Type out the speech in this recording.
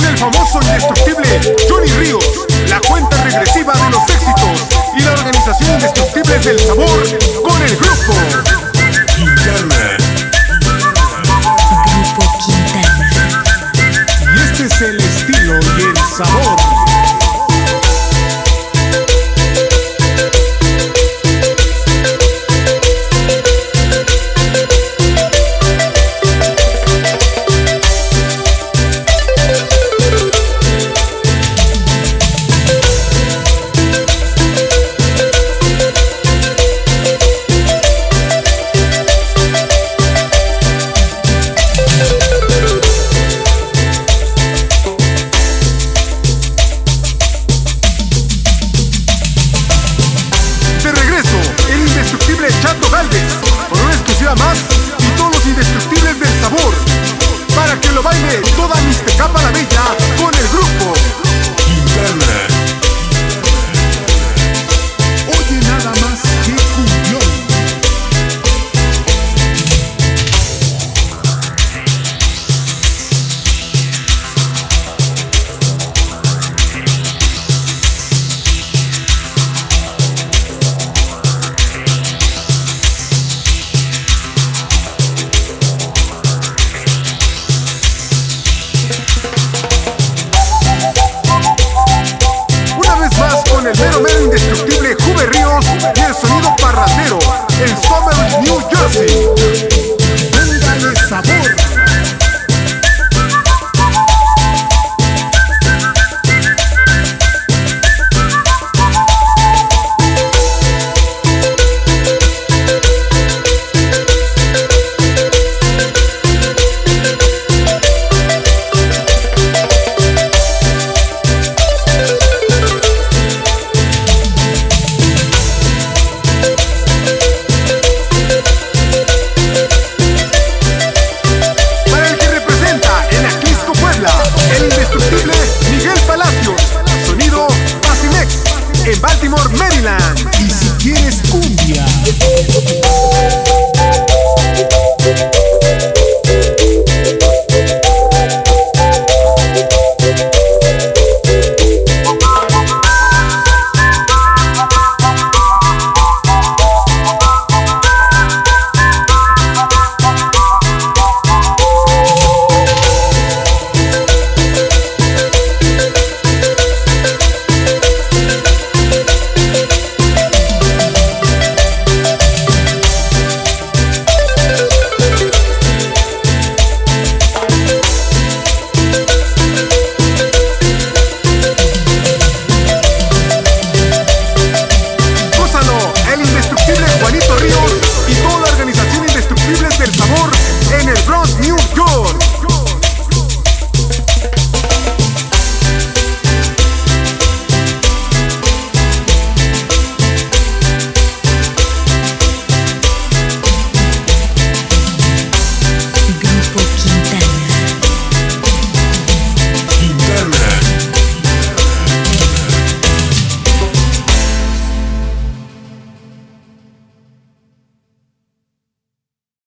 famoso indestructible Johnny Ríos, la cuenta regresiva de los éxitos y la organización indestructible del sabor con el grupo Quintana. Grupo Quintana. Y este es el estilo y el sabor. Lo baile toda Mixtecapa la Bella